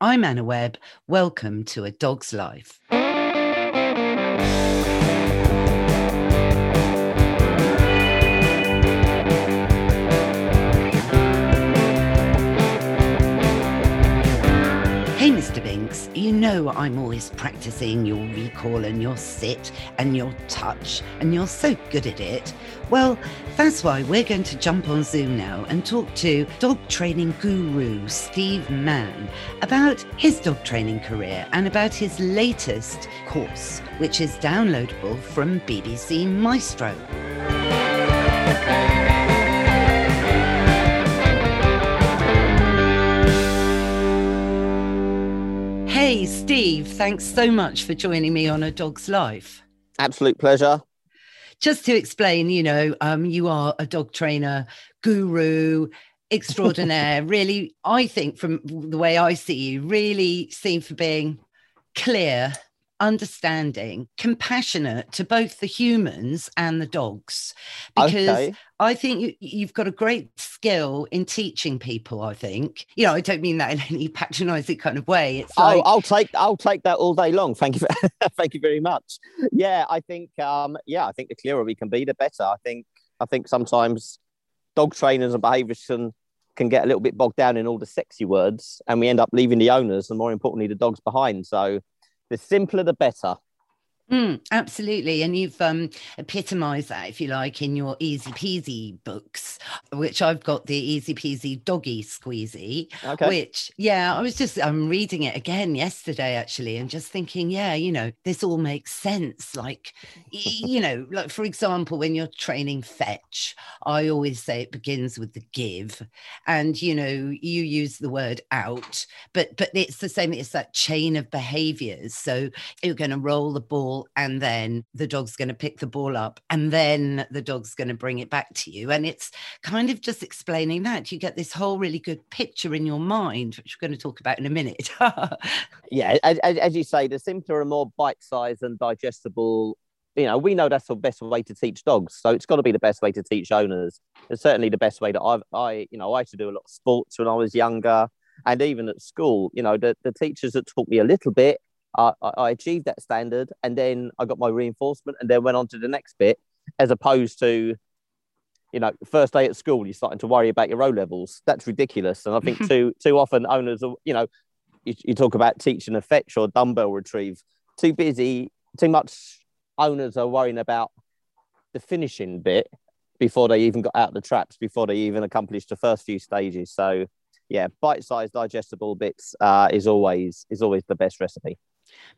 I'm Anna Webb. Welcome to A Dog's Life. Know I'm always practicing your recall and your sit and your touch, and you're so good at it. Well, that's why we're going to jump on Zoom now and talk to dog training guru Steve Mann about his dog training career and about his latest course, which is downloadable from BBC Maestro. Hey, Steve, thanks so much for joining me on A Dog's Life. Absolute pleasure. Just to explain, you know, um, you are a dog trainer, guru, extraordinaire. really, I think from the way I see you, really seem for being clear, understanding, compassionate to both the humans and the dogs. Because Okay. I think you, you've got a great skill in teaching people. I think, you know, I don't mean that in any patronizing kind of way. It's like, I'll, I'll take I'll take that all day long. Thank you, for, thank you very much. Yeah, I think um, yeah, I think the clearer we can be, the better. I think I think sometimes dog trainers and behaviourists can can get a little bit bogged down in all the sexy words, and we end up leaving the owners and more importantly the dogs behind. So the simpler, the better. Mm, absolutely. And you've um, epitomized that, if you like, in your Easy Peasy books, which I've got the Easy Peasy Doggy Squeezy, Okay. which, yeah, I was just, I'm reading it again yesterday, actually, and just thinking, yeah, you know, this all makes sense. Like, you know, like, for example, when you're training fetch, I always say it begins with the give. And, you know, you use the word out, but, but it's the same, it's that chain of behaviors. So, you're going to roll the ball and then the dog's going to pick the ball up and then the dog's going to bring it back to you and it's kind of just explaining that you get this whole really good picture in your mind which we're going to talk about in a minute yeah, as, as, you say, the simpler and more bite-sized and digestible. You know, we know that's the best way to teach dogs, so it's got to be the best way to teach owners. It's certainly the best way that I've, I, you know, I used to do a lot of sports when I was younger, and even at school. You know, the, the teachers that taught me a little bit, I, I achieved that standard, and then I got my reinforcement, and then went on to the next bit, as opposed to, you know, first day at school, you're starting to worry about your O levels. That's ridiculous, and I think too too often owners, are, you know, you, you talk about teaching a fetch or dumbbell retrieve. Too busy, too much owners are worrying about the finishing bit before they even got out the traps, before they even accomplished the first few stages. So, yeah, bite-sized, digestible bits uh, is always is always the best recipe.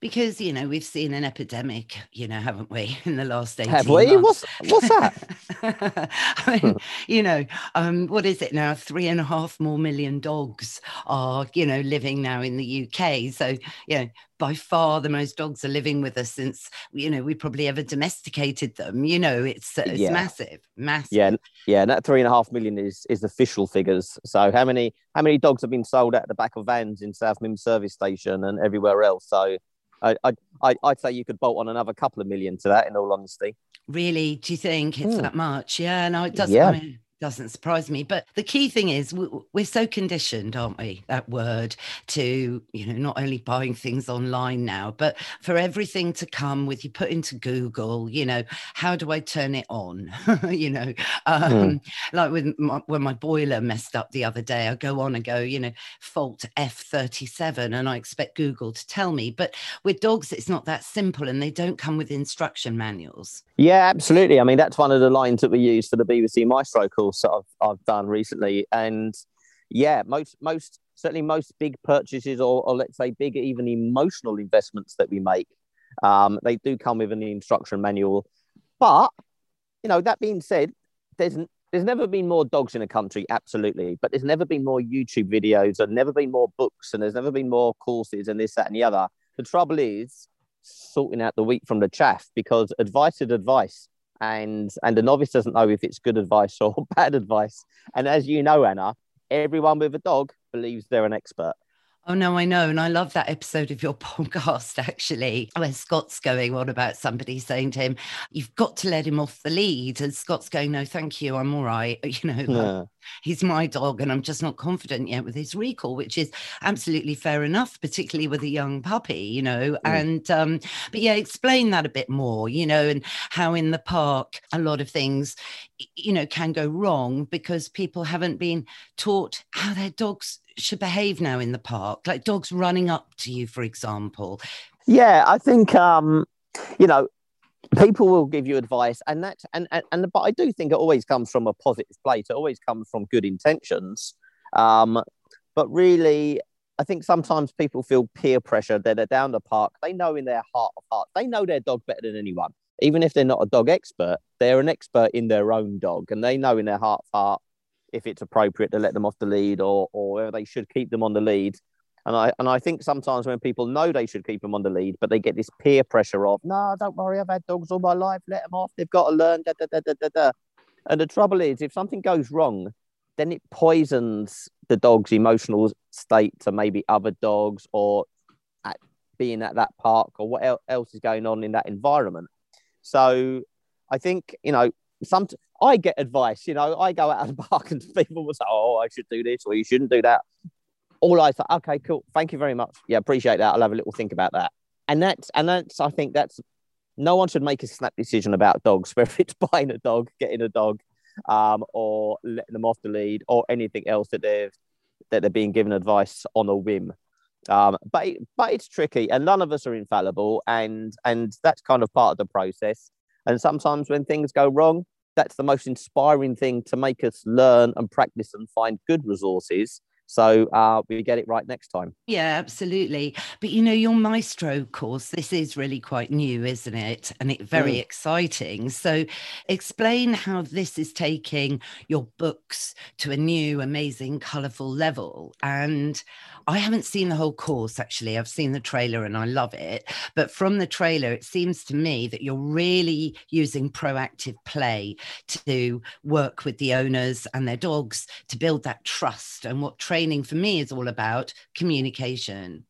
Because you know we've seen an epidemic you know haven't we in the last 18 Have we? months What's what's that? I mean, you know, um, what is it now? Three and a half more million dogs are, you know, living now in the UK. So, you know, by far the most dogs are living with us since, you know, we probably ever domesticated them. You know, it's uh, it's Yeah. massive, massive. yeah, yeah, and that three and a half million is is official figures. So how many how many dogs have been sold out the back of vans in South Mimms service station and everywhere else? So I I I'd say you could bolt on another couple of million to that. In all honesty, Really? Do you think it's Hmm. that much? Yeah, no, it doesn't. Yeah. I mean, doesn't surprise me. But the key thing is we're so conditioned, aren't we? That word to you know not only buying things online now, but for everything to come with you put into Google. You know, how do I turn it on? you know, um, like with my, when my boiler messed up the other day, I go on and go, you know, fault F37, and I expect Google to tell me. But with dogs, it's not that simple, and they don't come with instruction manuals. Yeah, absolutely. I mean, that's one of the lines that we use for the BBC Maestro course that I've, I've done recently. And yeah, most, most, certainly most big purchases or, or let's say big, even emotional investments that we make, um, they do come with an instruction manual. But, you know, that being said, there's, there's never been more dogs in a country, absolutely. But there's never been more YouTube videos, there's never been more books, and there's never been more courses and this, that, and the other. The trouble is, sorting out the wheat from the chaff because advice is advice and and the novice doesn't know if it's good advice or bad advice. And as you know anna everyone with a dog believes they're an expert. Oh no, I know, and I love that episode of your podcast actually, where Scott's going on about somebody saying to him, "You've got to let him off the lead," and Scott's going, "No, thank you, I'm all right." You know, Yeah. He's my dog and I'm just not confident yet with his recall, which is absolutely fair enough, particularly with a young puppy, you know. Mm. And um, but yeah, explain that a bit more, you know, and how in the park a lot of things, you know, can go wrong because people haven't been taught how their dogs should behave now in the park, like dogs running up to you, for example. Yeah, I think um, you know, people will give you advice and that and, and and but i do think it always comes from a positive place. It always comes from good intentions. Um but really i think sometimes people feel peer pressure. They're, they're down the park. They know in their heart of heart they know their dog better than anyone. Even if they're not a dog expert they're an expert in their own dog and they know in their heart of heart if it's appropriate to let them off the lead or or they should keep them on the lead and I and I think sometimes when people know they should keep them on the lead, but they get this peer pressure of, no, don't worry, I've had dogs all my life, let them off, they've got to learn. Da, da, da, da, da, da. And the trouble is, if something goes wrong, then it poisons the dog's emotional state to maybe other dogs or at being at that park or what else is going on in that environment. So I think, you know, some I get advice, you know, I go out of the park and people will say, Oh, I should do this or you shouldn't do that all I thought, okay, cool, thank you very much. Yeah, appreciate that. I'll have a little think about that. And that's and that's I think that's no one should make a snap decision about dogs, whether it's buying a dog, getting a dog, um, or letting them off the lead, or anything else that they've that they're being given advice on a whim. Um, but but it's tricky, and none of us are infallible, and and that's kind of part of the process. And sometimes when things go wrong, that's the most inspiring thing to make us learn and practice and find good resources so uh, we get it right next time. Yeah, absolutely. But you know, your maestro course, this is really quite new, isn't it? And it very mm. exciting. So explain how this is taking your books to a new, amazing, colourful level. And I haven't seen the whole course actually. I've seen the trailer and I love it. But from the trailer, it seems to me that you're really using proactive play to work with the owners and their dogs to build that trust. And what training for me is all about communication.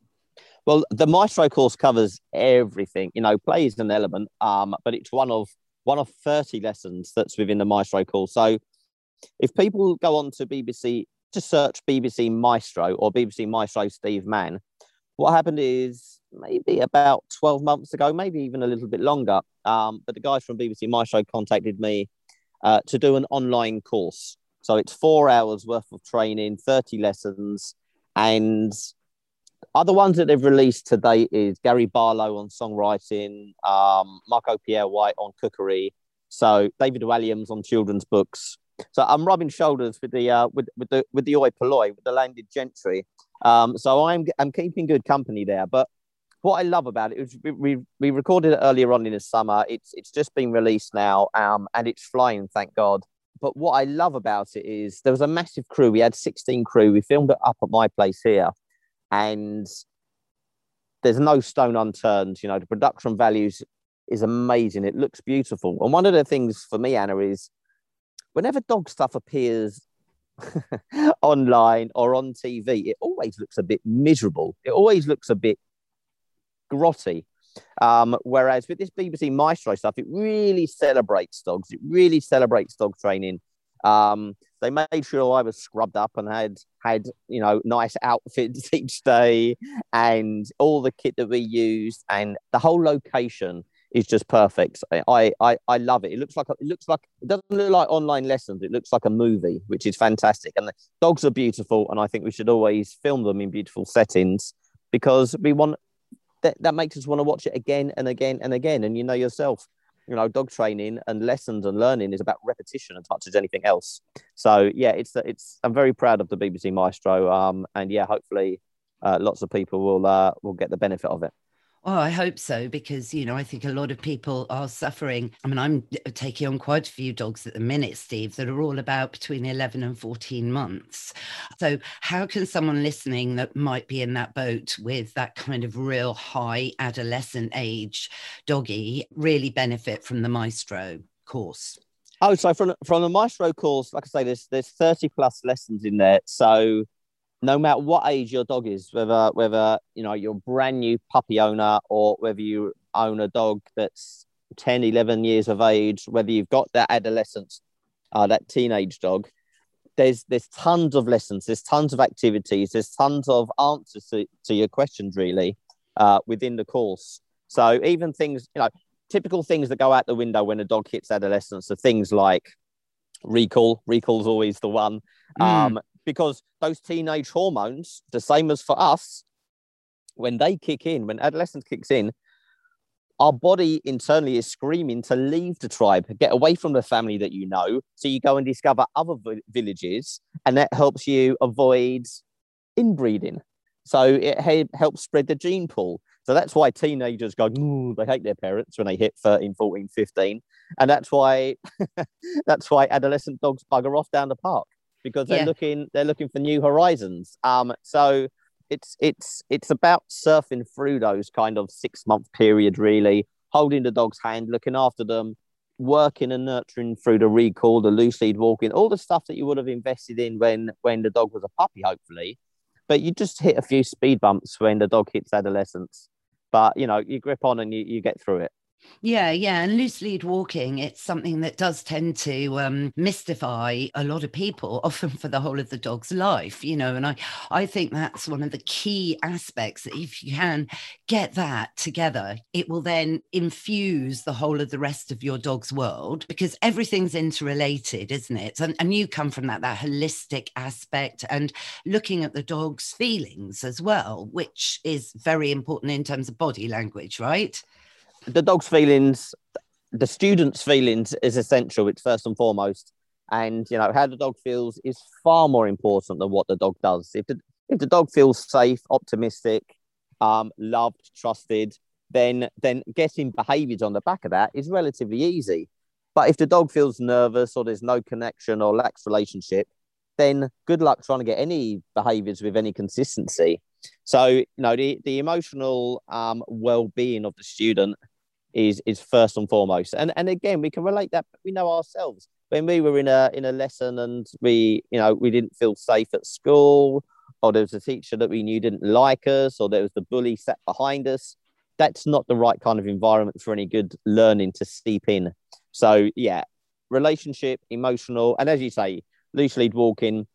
Well, the Maestro course covers everything. You know, play is an element, um, but it's one of one of 30 lessons that's within the Maestro course. So if people go on to BBC to search BBC Maestro or BBC Maestro Steve Mann, what happened is maybe about 12 months ago, maybe even a little bit longer, um, but the guys from BBC Maestro contacted me uh, to do an online course. So it's four hours worth of training, 30 lessons, and other ones that they've released today is Gary Barlow on songwriting, um, Marco Pierre White on cookery, so David Walliams on children's books, so I'm rubbing shoulders with the uh, with with the with the oi polloi with the landed gentry. Um, so I'm I'm keeping good company there. But what I love about it is we, we, we recorded it earlier on in the summer. It's it's just been released now, um, and it's flying, thank God. But what I love about it is there was a massive crew. We had 16 crew. We filmed it up at my place here, and there's no stone unturned. You know, the production values is amazing. It looks beautiful. And one of the things for me, Anna, is whenever dog stuff appears online or on TV, it always looks a bit miserable. It always looks a bit grotty. Um, whereas with this BBC Maestro stuff, it really celebrates dogs. It really celebrates dog training. Um, they made sure I was scrubbed up and had had you know nice outfits each day, and all the kit that we used, and the whole location is just perfect. I, I I love it. It looks like it looks like it doesn't look like online lessons. It looks like a movie, which is fantastic. And the dogs are beautiful, and I think we should always film them in beautiful settings because we want that that makes us want to watch it again and again and again. And you know yourself, you know, dog training and lessons and learning is about repetition as much as anything else. So yeah, it's it's I'm very proud of the BBC Maestro. Um, and yeah, hopefully, uh, lots of people will uh, will get the benefit of it. Oh, I hope so, because, you know, I think a lot of people are suffering. I mean, I'm taking on quite a few dogs at the minute, Steve, that are all about between 11 and 14 months. So, how can someone listening that might be in that boat with that kind of real high adolescent age doggy really benefit from the Maestro course? Oh, so from from the Maestro course, like I say, there's there's 30 plus lessons in there. So no matter what age your dog is, whether whether you know you're a brand new puppy owner or whether you own a dog that's 10, 11 years of age, whether you've got that adolescence, uh, that teenage dog, there's there's tons of lessons, there's tons of activities, there's tons of answers to, to your questions really uh, within the course. So even things, you know, typical things that go out the window when a dog hits adolescence are things like recall. Recall is always the one. Mm. Um, because those teenage hormones, the same as for us, when they kick in, when adolescence kicks in, our body internally is screaming to leave the tribe, get away from the family that you know. So you go and discover other villages, and that helps you avoid inbreeding. So it helps spread the gene pool. So that's why teenagers go, they hate their parents when they hit 13, 14, 15. And that's why that's why adolescent dogs bugger off down the park because they're yeah. looking they're looking for new horizons. Um, so it's it's it's about surfing through those kind of six month period, really, holding the dog's hand, looking after them, working and nurturing through the recall, the loose lead walking, all the stuff that you would have invested in when when the dog was a puppy, hopefully. But you just hit a few speed bumps when the dog hits adolescence but you know you grip on and you, you get through it yeah, yeah. And loose lead walking, it's something that does tend to um, mystify a lot of people, often for the whole of the dog's life, you know. And I, I think that's one of the key aspects that if you can get that together, it will then infuse the whole of the rest of your dog's world because everything's interrelated, isn't it? And, and you come from that, that holistic aspect and looking at the dog's feelings as well, which is very important in terms of body language, right? The dog's feelings, the student's feelings is essential. It's first and foremost, and you know how the dog feels is far more important than what the dog does. If the if the dog feels safe, optimistic, um, loved, trusted, then then getting behaviours on the back of that is relatively easy. But if the dog feels nervous or there's no connection or lacks relationship, then good luck trying to get any behaviours with any consistency. So you know the the emotional um, well being of the student is is first and foremost. And and again, we can relate that. We know ourselves when we were in a in a lesson and we you know we didn't feel safe at school, or there was a teacher that we knew didn't like us, or there was the bully sat behind us. That's not the right kind of environment for any good learning to steep in. So yeah, relationship, emotional, and as you say, loose lead walking.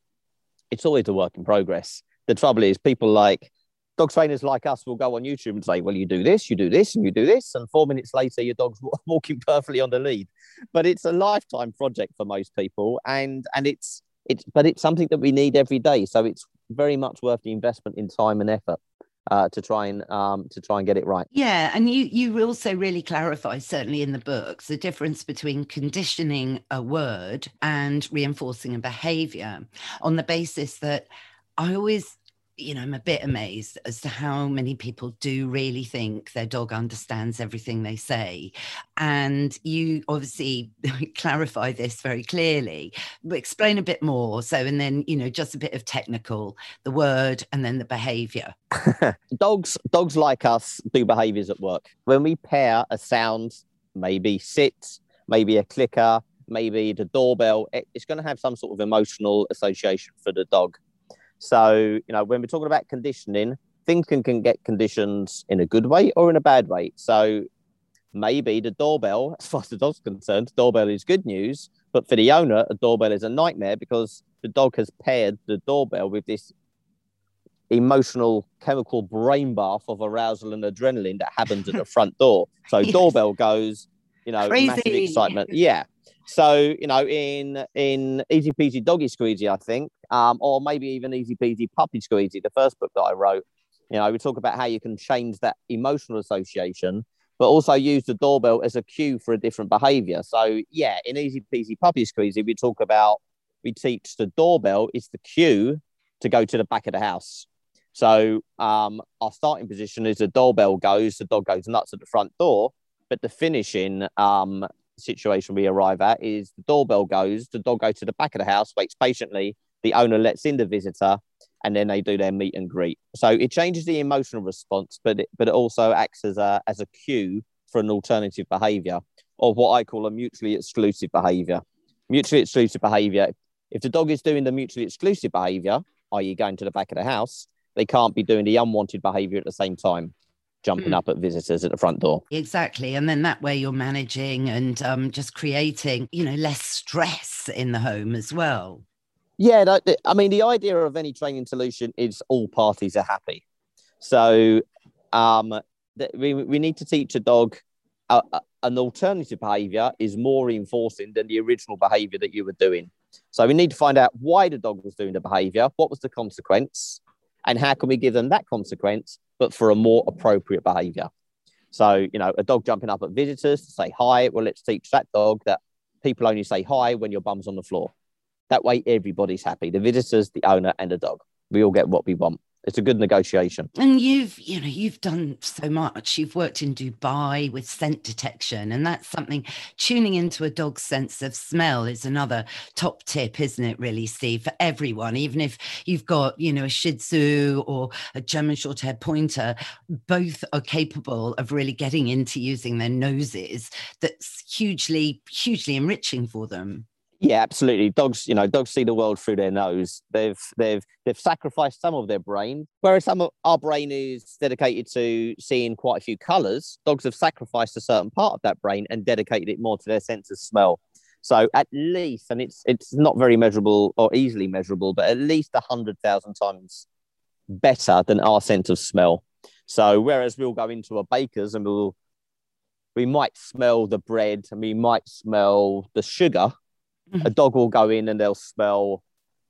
It's always a work in progress. The trouble is, people like dog trainers like us will go on YouTube and say, well, you do this, you do this, and you do this. And four minutes later, your dog's walking perfectly on the lead. But it's a lifetime project for most people. And, and it's, it's, but it's something that we need every day. So it's very much worth the investment in time and effort. Uh, to try and um, to try and get it right. Yeah, and you you also really clarify certainly in the books the difference between conditioning a word and reinforcing a behaviour on the basis that I always you know, I'm a bit amazed as to how many people do really think their dog understands everything they say. And you obviously clarify this very clearly, but explain a bit more. So, and then, you know, just a bit of technical, the word and then the behavior. dogs, dogs like us do behaviors at work. When we pair a sound, maybe sit, maybe a clicker, maybe the doorbell, it's going to have some sort of emotional association for the dog. So, you know, when we're talking about conditioning, things can, can get conditioned in a good way or in a bad way. So maybe the doorbell, as far as the dog's concerned, the doorbell is good news. But for the owner, a doorbell is a nightmare because the dog has paired the doorbell with this emotional chemical brain bath of arousal and adrenaline that happens at the front door. So yes. doorbell goes, you know, Crazy. massive excitement. Yeah. So you know, in in Easy Peasy Doggy Squeezy, I think, um, or maybe even Easy Peasy Puppy Squeezy, the first book that I wrote. You know, we talk about how you can change that emotional association, but also use the doorbell as a cue for a different behavior. So yeah, in Easy Peasy Puppy Squeezy, we talk about we teach the doorbell is the cue to go to the back of the house. So um, our starting position is the doorbell goes, the dog goes nuts at the front door, but the finishing um, situation we arrive at is the doorbell goes, the dog goes to the back of the house, waits patiently, the owner lets in the visitor, and then they do their meet and greet. So it changes the emotional response, but it, but it also acts as a as a cue for an alternative behavior or what I call a mutually exclusive behavior. Mutually exclusive behavior. If the dog is doing the mutually exclusive behavior, i.e., going to the back of the house, they can't be doing the unwanted behavior at the same time jumping mm. up at visitors at the front door. Exactly. And then that way you're managing and um, just creating, you know, less stress in the home as well. Yeah, I mean, the idea of any training solution is all parties are happy. So um, we, we need to teach a dog uh, an alternative behavior is more reinforcing than the original behavior that you were doing. So we need to find out why the dog was doing the behavior, what was the consequence, and how can we give them that consequence, but for a more appropriate behavior. So, you know, a dog jumping up at visitors to say hi, well, let's teach that dog that people only say hi when your bum's on the floor. That way, everybody's happy the visitors, the owner, and the dog. We all get what we want it's a good negotiation. And you've, you know, you've done so much. You've worked in Dubai with scent detection, and that's something tuning into a dog's sense of smell is another top tip, isn't it, really, Steve, for everyone, even if you've got, you know, a Shih Tzu or a German short haired pointer, both are capable of really getting into using their noses. That's hugely, hugely enriching for them. Yeah, absolutely. Dogs, you know, dogs see the world through their nose. They've they've they've sacrificed some of their brain, whereas some of our brain is dedicated to seeing quite a few colours. Dogs have sacrificed a certain part of that brain and dedicated it more to their sense of smell. So at least, and it's it's not very measurable or easily measurable, but at least hundred thousand times better than our sense of smell. So whereas we'll go into a baker's and we'll we might smell the bread and we might smell the sugar a dog will go in and they'll smell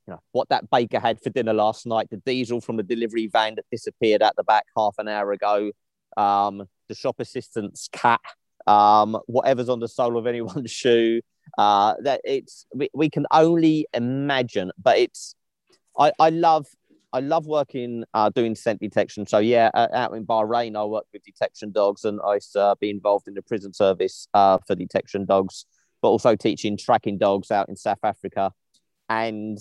you know what that baker had for dinner last night. The diesel from the delivery van that disappeared at the back half an hour ago. Um, the shop assistant's cat um, whatever's on the sole of anyone's shoe. Uh, that it's we, we can only imagine but it's i i love I love working uh, doing scent detection. So yeah, uh, out in Bahrain, I work with detection dogs, and I used to be involved in the prison service uh, for detection dogs but also teaching tracking dogs out in South Africa. And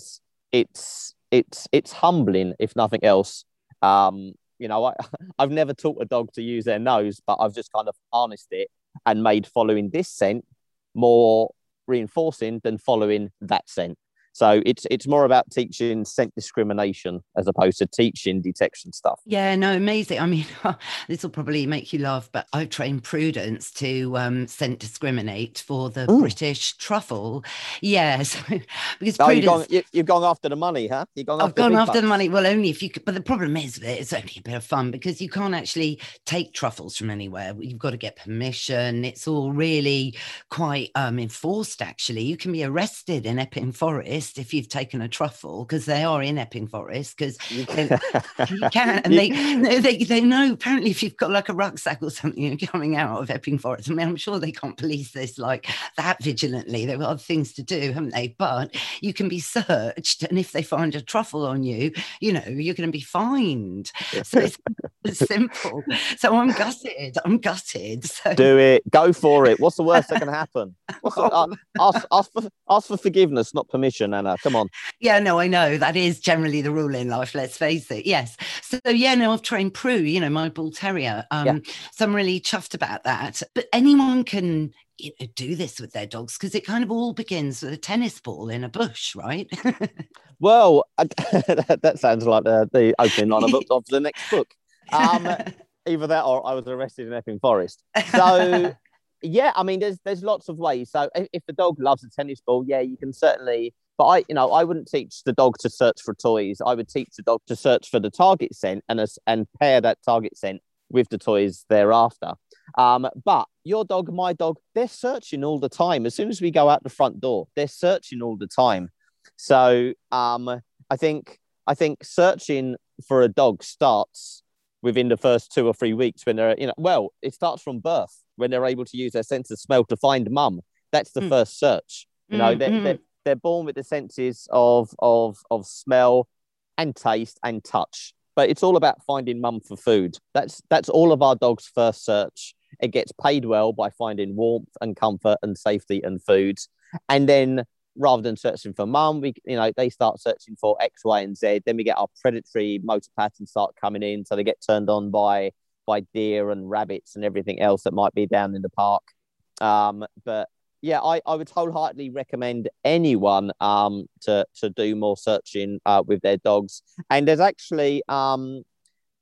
it's it's it's humbling, if nothing else. Um, you know, I, I've never taught a dog to use their nose, but I've just kind of harnessed it and made following this scent more reinforcing than following that scent. So it's it's more about teaching scent discrimination as opposed to teaching detection stuff. Yeah, no, amazing. I mean, this will probably make you laugh, but I've trained Prudence to um, scent discriminate for the Ooh. British truffle. Yes, yeah, so, because oh, Prudence, you've, gone, you, have gone after the money, huh? You've gone. I've after gone after the money. Well, only if you. Could, but the problem is that it's only a bit of fun because you can't actually take truffles from anywhere. You've got to get permission. It's all really quite um, enforced. Actually, you can be arrested in Epping Forest if you've taken a truffle because they are in Epping Forest because you can and they, they they know apparently if you've got like a rucksack or something coming out of Epping Forest. I mean, I'm sure they can't police this like that vigilantly. They've got other things to do, haven't they? But you can be searched, and if they find a truffle on you, you know you're going to be fined. So it's, simple. So I'm gutted. I'm gutted. So. Do it. Go for it. What's the worst that can happen? What's the, uh, ask, ask for ask for forgiveness, not permission, Anna. Come on. Yeah, no, I know that is generally the rule in life. Let's face it. Yes. So yeah, no, I've trained Prue. You know, my bull terrier. Um, yeah. So I'm really chuffed about that. But anyone can you know, do this with their dogs because it kind of all begins with a tennis ball in a bush, right? well, that sounds like the, the opening line of, of the next book. Um, either that or I was arrested in Epping Forest. So yeah, I mean, there's there's lots of ways. So if, if the dog loves a tennis ball, yeah, you can certainly. But I, you know, I wouldn't teach the dog to search for toys. I would teach the dog to search for the target scent and and pair that target scent with the toys thereafter. Um, but your dog, my dog, they're searching all the time. As soon as we go out the front door, they're searching all the time. So um, I think I think searching for a dog starts within the first two or three weeks when they're, you know, well, it starts from birth when they're able to use their sense of smell to find mum. That's the mm. first search. You know, mm, they're, mm. they're, they're born with the senses of, of, of smell and taste and touch. But it's all about finding mum for food. That's that's all of our dogs' first search. It gets paid well by finding warmth and comfort and safety and food. And then rather than searching for mum, we you know they start searching for X, Y, and Z. Then we get our predatory motor patterns start coming in, so they get turned on by by deer and rabbits and everything else that might be down in the park. Um, but yeah, I, I would wholeheartedly recommend anyone um, to, to do more searching uh, with their dogs. And there's actually um,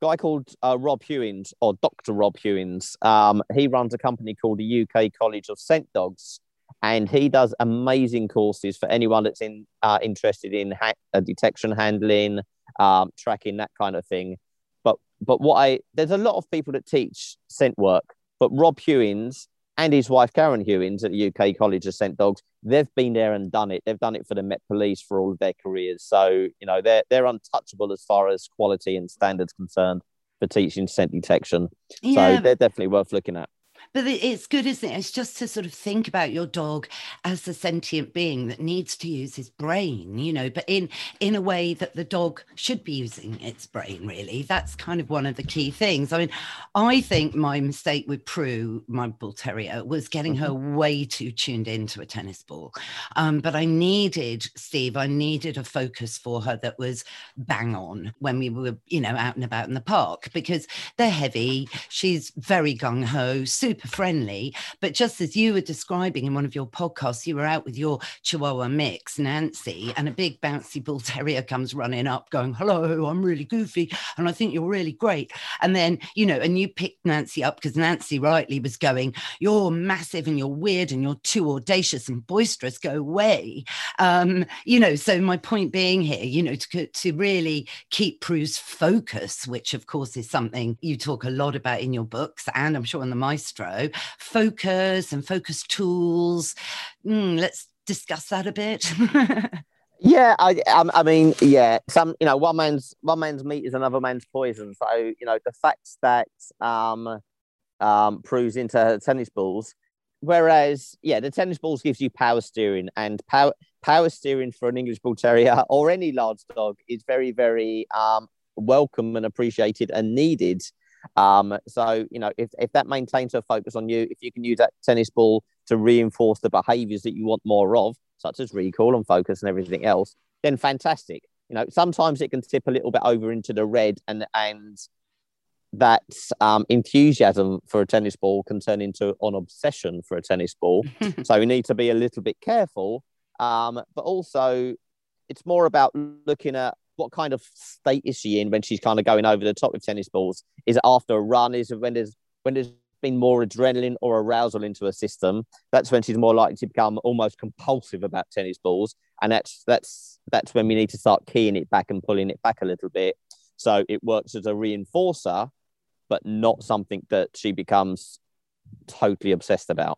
a guy called uh, Rob Hewins or Dr. Rob Hewins. Um, he runs a company called the UK College of Scent Dogs. and he does amazing courses for anyone that's in uh, interested in ha- uh, detection handling, um, tracking that kind of thing. But but what I there's a lot of people that teach scent work, but Rob Hewins and his wife Karen Hewins at the UK College of Scent Dogs, they've been there and done it. They've done it for the Met Police for all of their careers. So you know they're they're untouchable as far as quality and standards concerned for teaching scent detection. Yeah. So they're definitely worth looking at but it's good, isn't it? It's just to sort of think about your dog as a sentient being that needs to use his brain, you know, but in in a way that the dog should be using its brain. Really, that's kind of one of the key things. I mean, I think my mistake with Prue, my bull terrier, was getting her mm-hmm. way too tuned into a tennis ball. Um, but I needed Steve. I needed a focus for her that was bang on when we were, you know, out and about in the park because they're heavy. She's very gung ho, super super friendly. But just as you were describing in one of your podcasts, you were out with your Chihuahua mix, Nancy, and a big bouncy bull terrier comes running up going, Hello, I'm really goofy. And I think you're really great. And then, you know, and you picked Nancy up because Nancy rightly was going, You're massive and you're weird and you're too audacious and boisterous. Go away. Um, you know, so my point being here, you know, to, to really keep Prue's focus, which of course is something you talk a lot about in your books and I'm sure in the Maestro focus and focus tools. Mm, let's discuss that a bit. yeah, I, um, I mean, yeah, some, you know, one man's one man's meat is another man's poison. So, you know, the fact that um, um, Prue's into tennis balls, whereas, yeah, the tennis balls gives you power steering, and power power steering for an English Bull Terrier or any large dog is very, very um, welcome and appreciated and needed. Um, so, you know, if, if that maintains a focus on you, if you can use that tennis ball to reinforce the behaviors that you want more of, such as recall and focus and everything else, then fantastic. You know, sometimes it can tip a little bit over into the red and, and that um, enthusiasm for a tennis ball can turn into an obsession for a tennis ball. so we need to be a little bit careful. Um, but also, it's more about looking at what kind of state is she in when she's kind of going over the top with tennis balls? Is it after a run? Is it when there's when there's been more adrenaline or arousal into her system? That's when she's more likely to become almost compulsive about tennis balls, and that's that's that's when we need to start keying it back and pulling it back a little bit, so it works as a reinforcer, but not something that she becomes totally obsessed about.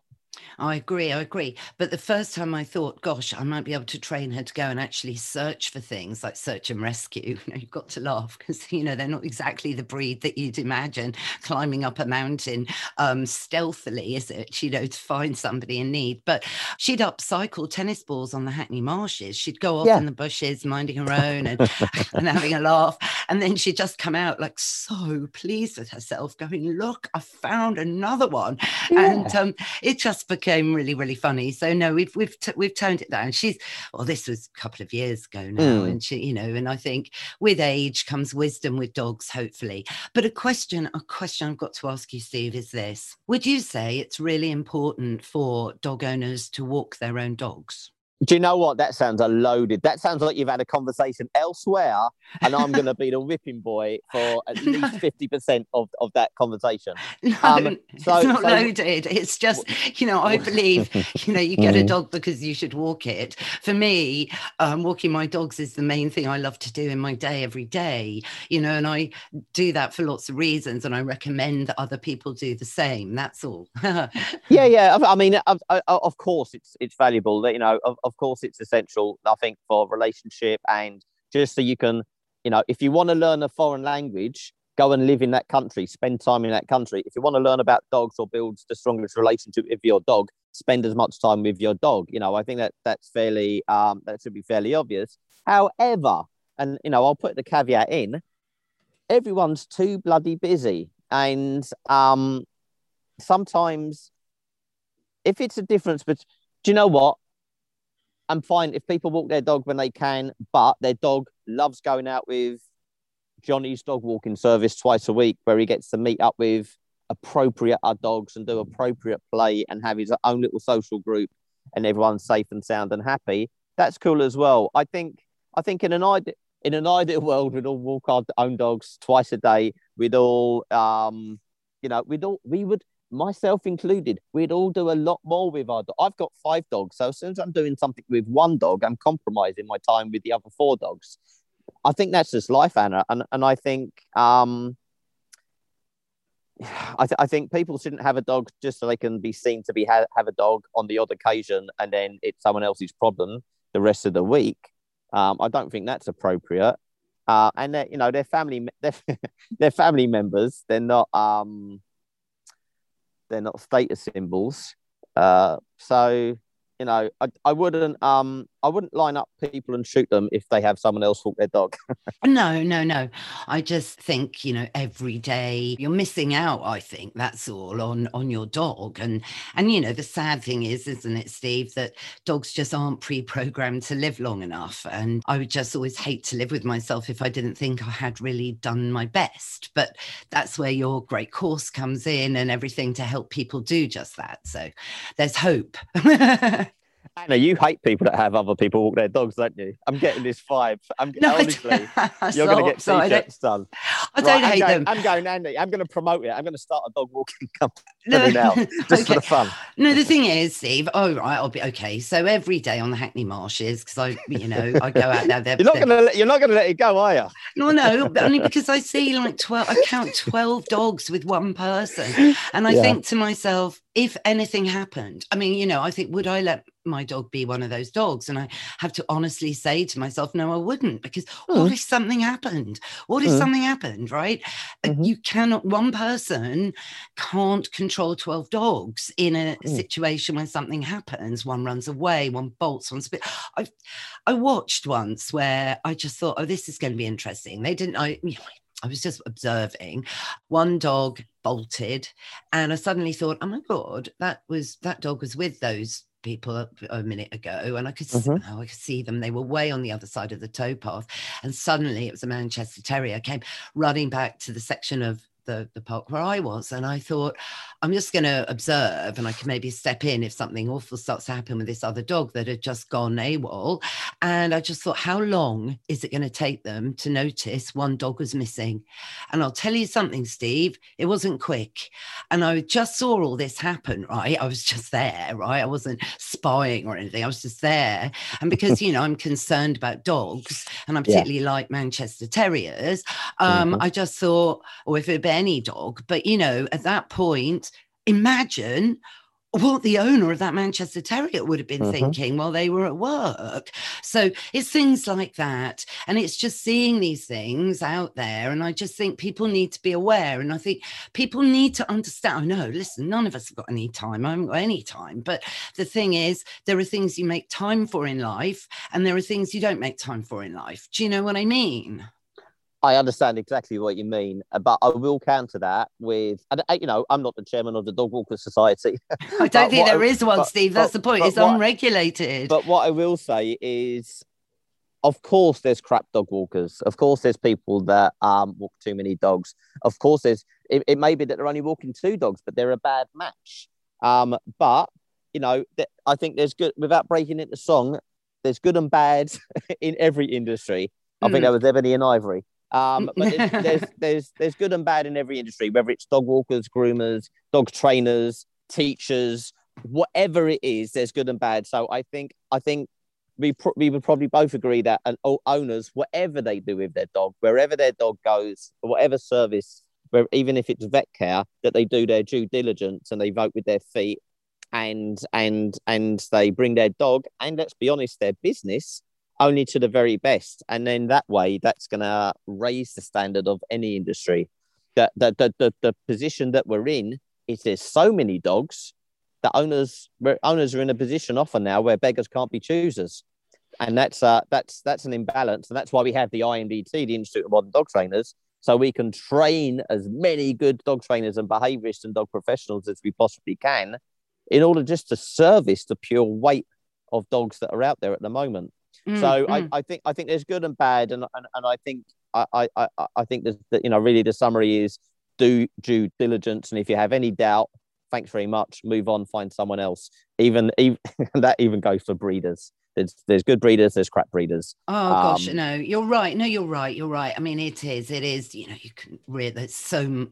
I agree. I agree. But the first time I thought, gosh, I might be able to train her to go and actually search for things like search and rescue. You know, you've got to laugh because, you know, they're not exactly the breed that you'd imagine climbing up a mountain um, stealthily, is it? You know, to find somebody in need. But she'd upcycle tennis balls on the Hackney Marshes. She'd go off yeah. in the bushes, minding her own and, and having a laugh. And then she'd just come out like so pleased with herself, going, look, I found another one. Yeah. And um, it just became really really funny. So no we've we've t- we've toned it down. She's well this was a couple of years ago now mm. and she you know and i think with age comes wisdom with dogs hopefully. But a question a question i've got to ask you steve is this. Would you say it's really important for dog owners to walk their own dogs do you know what? That sounds a loaded. That sounds like you've had a conversation elsewhere, and I'm going to be the whipping boy for at least fifty percent of, of that conversation. No, um, so, it's not so... loaded. It's just you know I believe you know you get a mm. dog because you should walk it. For me, um, walking my dogs is the main thing I love to do in my day every day. You know, and I do that for lots of reasons, and I recommend that other people do the same. That's all. yeah, yeah. I mean, of, of course, it's it's valuable. That you know, of, of course, it's essential, I think, for relationship and just so you can, you know, if you want to learn a foreign language, go and live in that country, spend time in that country. If you want to learn about dogs or build the strongest relationship with your dog, spend as much time with your dog. You know, I think that that's fairly, um, that should be fairly obvious. However, and, you know, I'll put the caveat in, everyone's too bloody busy. And um, sometimes if it's a difference, but do you know what? I'm fine if people walk their dog when they can, but their dog loves going out with Johnny's dog walking service twice a week, where he gets to meet up with appropriate our dogs and do appropriate play and have his own little social group, and everyone's safe and sound and happy. That's cool as well. I think. I think in an ideal in an ideal world, we'd all walk our own dogs twice a day. We'd all, um, you know, we'd all we would myself included, we'd all do a lot more with our. Do- I've got five dogs, so as soon as I'm doing something with one dog, I'm compromising my time with the other four dogs. I think that's just life, Anna, and and I think um, I, th- I think people shouldn't have a dog just so they can be seen to be ha- have a dog on the odd occasion, and then it's someone else's problem the rest of the week. Um, I don't think that's appropriate. Uh, and they're, you know, they're family, they're, they're family members. They're not, um, they're not status symbols. Uh, so you know, I, I wouldn't um I wouldn't line up people and shoot them if they have someone else walk their dog. no, no, no. I just think, you know, every day you're missing out, I think that's all on on your dog. And and you know, the sad thing is, isn't it, Steve, that dogs just aren't pre-programmed to live long enough. And I would just always hate to live with myself if I didn't think I had really done my best. But that's where your great course comes in and everything to help people do just that. So there's hope. Anna, you hate people that have other people walk their dogs, don't you? I'm getting this vibe. I'm no, honestly, you're going to get t-shirts done. I don't right, hate I'm going, them. I'm going, Andy. I'm going to promote it. I'm going to start a dog walking company no, now, just okay. for the fun. No, the thing is, Steve. Oh, right, I'll be okay. So every day on the Hackney Marshes, because I, you know, I go out there. They're, you're not going to, you're not going to let it go, are you? No, no, only because I see like twelve. I count twelve dogs with one person, and I yeah. think to myself, if anything happened, I mean, you know, I think would I let my dog be one of those dogs? And I have to honestly say to myself, no, I wouldn't, because mm. what if something happened? What if mm. something happened, right? Uh, mm-hmm. You cannot, one person can't control 12 dogs in a mm. situation when something happens. One runs away, one bolts, one spit. I, I watched once where I just thought, oh, this is going to be interesting. They didn't, I, I was just observing. One dog bolted, and I suddenly thought, "Oh my god, that was that dog was with those people a, a minute ago, and I could mm-hmm. see, oh, I could see them. They were way on the other side of the towpath, and suddenly it was a Manchester Terrier came running back to the section of the, the park where I was. And I thought, I'm just going to observe and I can maybe step in if something awful starts to happen with this other dog that had just gone AWOL. And I just thought, how long is it going to take them to notice one dog was missing? And I'll tell you something, Steve, it wasn't quick. And I just saw all this happen, right? I was just there, right? I wasn't spying or anything. I was just there. And because, you know, I'm concerned about dogs and I particularly yeah. like Manchester Terriers, um, mm-hmm. I just thought, or oh, if it had been any dog. But, you know, at that point, imagine what the owner of that Manchester Terrier would have been mm-hmm. thinking while they were at work. So it's things like that. And it's just seeing these things out there. And I just think people need to be aware. And I think people need to understand. Oh, no, listen, none of us have got any time. I haven't got any time. But the thing is, there are things you make time for in life, and there are things you don't make time for in life. Do you know what I mean? I understand exactly what you mean, uh, but I will counter that with, you know, I'm not the chairman of the Dog Walker Society. I don't think there I, is one, but, Steve. That's but, the point. It's what, unregulated. But what I will say is, of course, there's crap dog walkers. Of course, there's people that um, walk too many dogs. Of course, there's. It, it may be that they're only walking two dogs, but they're a bad match. Um, but you know, th- I think there's good. Without breaking into song, there's good and bad in every industry. I mm. think that was Ebony and Ivory. Um, but there's, there's, there's there's good and bad in every industry, whether it's dog walkers, groomers, dog trainers, teachers, whatever it is. There's good and bad. So I think I think we we would probably both agree that and owners, whatever they do with their dog, wherever their dog goes, whatever service, where even if it's vet care, that they do their due diligence and they vote with their feet and and and they bring their dog and let's be honest, their business only to the very best. And then that way, that's going to raise the standard of any industry. That the, the, the, the position that we're in is there's so many dogs that owners owners are in a position often now where beggars can't be choosers. And that's uh, that's that's an imbalance, and that's why we have the IMDT, the Institute of Modern Dog Trainers, so we can train as many good dog trainers and behaviourists and dog professionals as we possibly can, in order just to service the pure weight of dogs that are out there at the moment. Mm, so mm. I, I think I think there's good and bad, and and, and I think I, I I think that you know really the summary is do due diligence, and if you have any doubt, thanks very much, move on, find someone else. Even even that even goes for breeders. There's there's good breeders, there's crap breeders. Oh gosh, um, no, you're right. No, you're right. You're right. I mean, it is. It is. You know, you can read. There's so you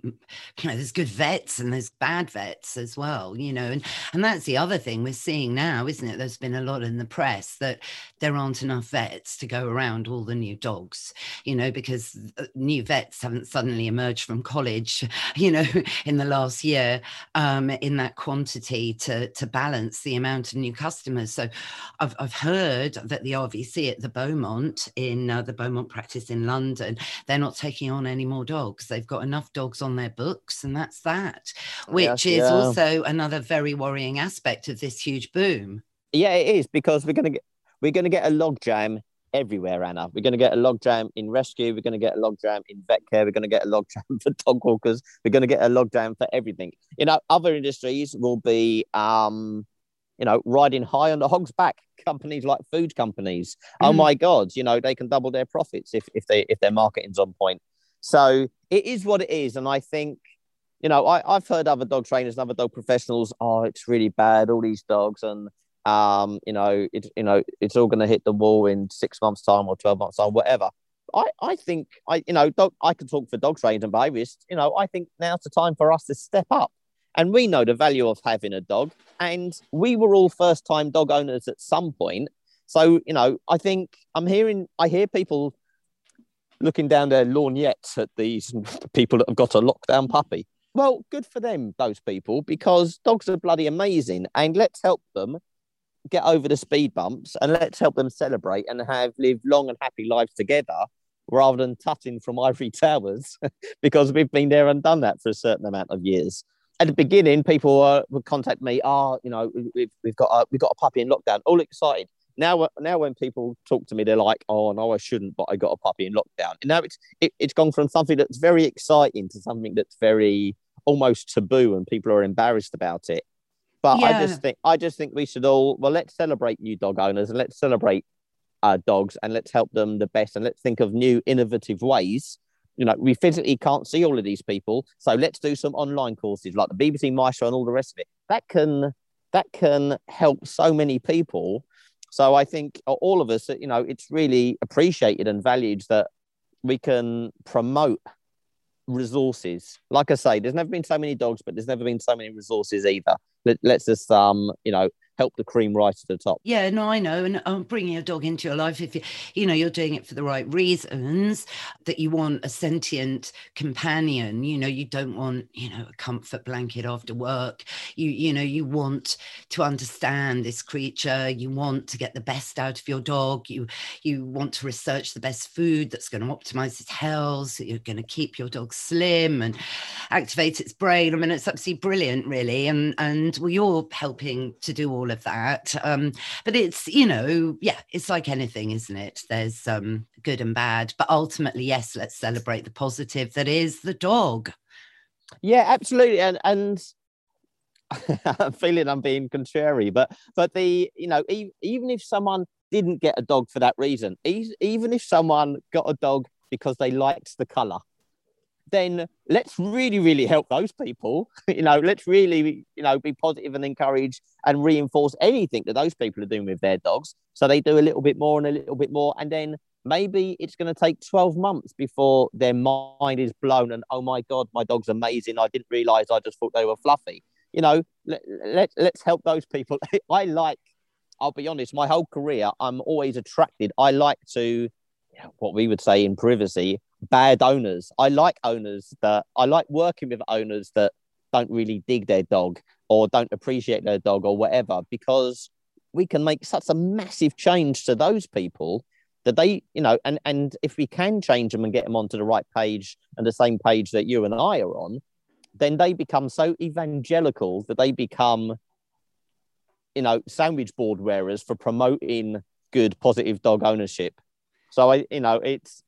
know, there's good vets and there's bad vets as well. You know, and and that's the other thing we're seeing now, isn't it? There's been a lot in the press that there aren't enough vets to go around all the new dogs. You know, because uh, new vets haven't suddenly emerged from college. You know, in the last year, um, in that quantity to to balance the amount of new customers. So, I've I've heard heard that the RVC at the Beaumont in uh, the Beaumont practice in London, they're not taking on any more dogs. They've got enough dogs on their books, and that's that, which yes, is yeah. also another very worrying aspect of this huge boom. Yeah, it is because we're going to get we're going to get a logjam everywhere, Anna. We're going to get a logjam in rescue. We're going to get a logjam in vet care. We're going to get a logjam for dog walkers. We're going to get a logjam for everything. You know, other industries will be um, you know, riding high on the hog's back. Companies like food companies, oh mm. oh my god, you know, they can double their profits if if they if their marketing's on point. So it is what it is, and I think, you know, I I've heard other dog trainers and other dog professionals, oh, it's really bad, all these dogs, and um, you know, it's you know, it's all going to hit the wall in six months' time or twelve months' time, whatever. I, I think I you know dog, I can talk for dog trainers and behaviorists. You know I think now's the time for us to step up and we know the value of having a dog. And we were all first time dog owners at some point. So, you know, I think I'm hearing, I hear people looking down their lorgnettes at these people that have got a lockdown puppy. Well, good for them, those people, because dogs are bloody amazing. And let's help them get over the speed bumps and let's help them celebrate and have live long and happy lives together rather than tutting from ivory towers because we've been there and done that for a certain amount of years at the beginning, people uh, would contact me. Oh, you know, we've, we've got a, we've got a puppy in lockdown. All excited. Now, now when people talk to me, they're like, "Oh no, I shouldn't," but I got a puppy in lockdown. And now it's it, it's gone from something that's very exciting to something that's very almost taboo, and people are embarrassed about it. But yeah. I just think I just think we should all well let's celebrate new dog owners and let's celebrate uh, dogs and let's help them the best and let's think of new innovative ways you know, we physically can't see all of these people. So let's do some online courses like the BBC Maestro and all the rest of it. That can that can help so many people. So I think all of us, you know, it's really appreciated and valued that we can promote resources. Like I say, there's never been so many dogs, but there's never been so many resources either. Let, let's just um, you know, help the cream right to the top. Yeah, no, I know. And um, bringing a dog into your life, if you, you know, you're doing it for the right reasons, that you want a sentient companion, you know, you don't want, you know, a comfort blanket after work. You, you know, you want to understand this creature. You want to get the best out of your dog. You, you want to research the best food that's going to optimize its health. So you're going to keep your dog slim and activate its brain. I mean, it's absolutely brilliant, really. And, and well, you're helping to do all all of that. Um, but it's, you know, yeah, it's like anything, isn't it? There's um, good and bad. But ultimately, yes, let's celebrate the positive that is the dog. Yeah, absolutely. And, and I'm feeling I'm being contrary, but but the you know even if someone didn't get a dog for that reason, even if someone got a dog because they liked the color, then let's really, really help those people. you know, let's really, you know, be positive and encourage and reinforce anything that those people are doing with their dogs. So they do a little bit more and a little bit more. And then maybe it's going to take 12 months before their mind is blown and, oh my God, my dog's amazing. I didn't realize I just thought they were fluffy. You know, let, let, let's help those people. I like, I'll be honest, my whole career, I'm always attracted. I like to, what we would say in privacy, bad owners. I like owners that I like working with owners that don't really dig their dog or don't appreciate their dog or whatever because we can make such a massive change to those people that they you know and and if we can change them and get them onto the right page and the same page that you and I are on then they become so evangelical that they become you know sandwich board wearers for promoting good positive dog ownership so I, you know, it's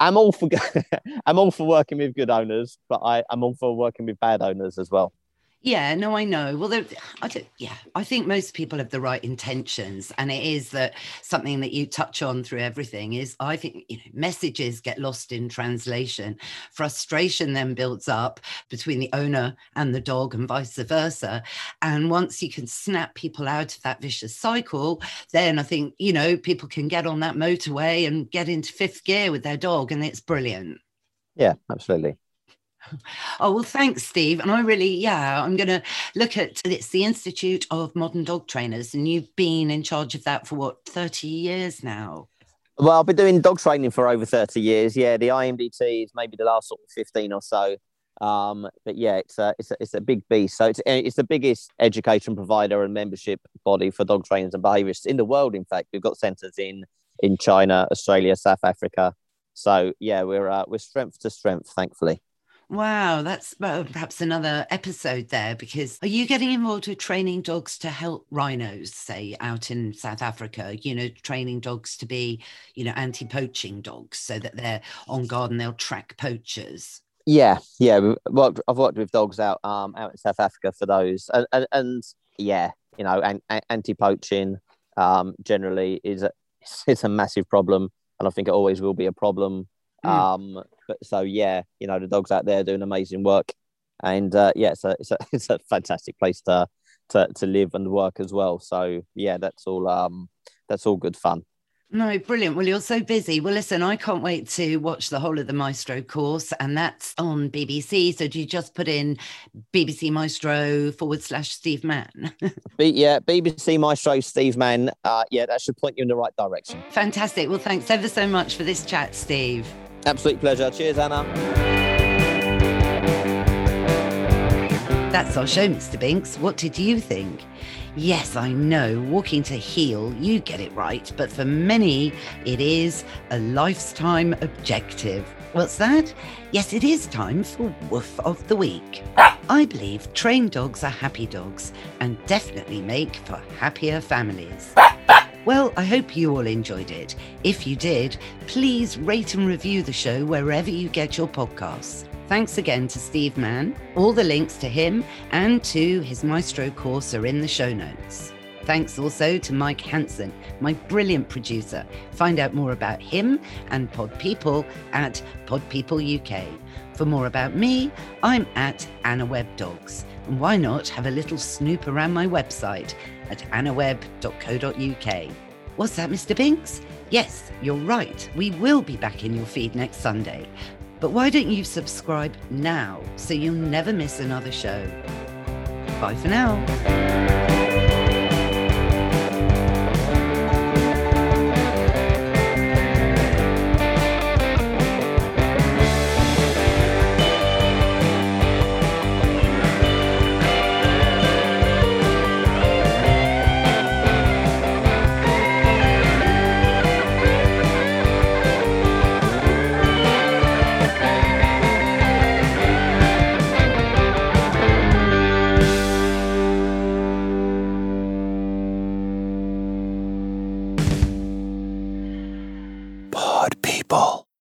I'm all for I'm all for working with good owners, but I, I'm all for working with bad owners as well. Yeah, no, I know. Well, I don't, yeah, I think most people have the right intentions, and it is that something that you touch on through everything is I think you know messages get lost in translation, frustration then builds up between the owner and the dog, and vice versa. And once you can snap people out of that vicious cycle, then I think you know people can get on that motorway and get into fifth gear with their dog, and it's brilliant. Yeah, absolutely. Oh, well, thanks, Steve. And I really, yeah, I'm going to look at it's the Institute of Modern Dog Trainers, and you've been in charge of that for what, 30 years now? Well, I've been doing dog training for over 30 years. Yeah, the IMDT is maybe the last sort of 15 or so. Um, but yeah, it's a, it's a, it's a big beast. So it's, it's the biggest education provider and membership body for dog trainers and behaviorists in the world. In fact, we've got centres in in China, Australia, South Africa. So yeah, we're uh, we're strength to strength, thankfully. Wow, that's well, perhaps another episode there because are you getting involved with training dogs to help rhinos, say out in South Africa? You know, training dogs to be, you know, anti poaching dogs so that they're on guard and they'll track poachers. Yeah, yeah. Worked, I've worked with dogs out um out in South Africa for those, and and, and yeah, you know, and, anti poaching um generally is a it's a massive problem, and I think it always will be a problem. Mm. Um, but so yeah, you know, the dogs out there doing amazing work, and uh, yeah, it's a, it's a it's a fantastic place to to to live and work as well. So yeah, that's all um that's all good fun. No, brilliant. Well, you're so busy. Well, listen, I can't wait to watch the whole of the Maestro course, and that's on BBC. So, do you just put in BBC Maestro forward slash Steve Mann? yeah, BBC Maestro Steve Mann. Uh, yeah, that should point you in the right direction. Fantastic. Well, thanks ever so much for this chat, Steve. Absolute pleasure. Cheers, Anna. That's our show, Mr. Binks. What did you think? Yes, I know, walking to heel, you get it right, but for many, it is a lifetime objective. What's that? Yes, it is time for Woof of the Week. I believe trained dogs are happy dogs and definitely make for happier families. Well, I hope you all enjoyed it. If you did, please rate and review the show wherever you get your podcasts. Thanks again to Steve Mann. All the links to him and to his Maestro course are in the show notes. Thanks also to Mike Hanson, my brilliant producer. Find out more about him and Pod People at Pod People UK. For more about me, I'm at Anna Webb Dogs. And why not have a little snoop around my website at annawebb.co.uk. What's that, Mr. Binks? Yes, you're right. We will be back in your feed next Sunday. But why don't you subscribe now so you'll never miss another show? Bye for now.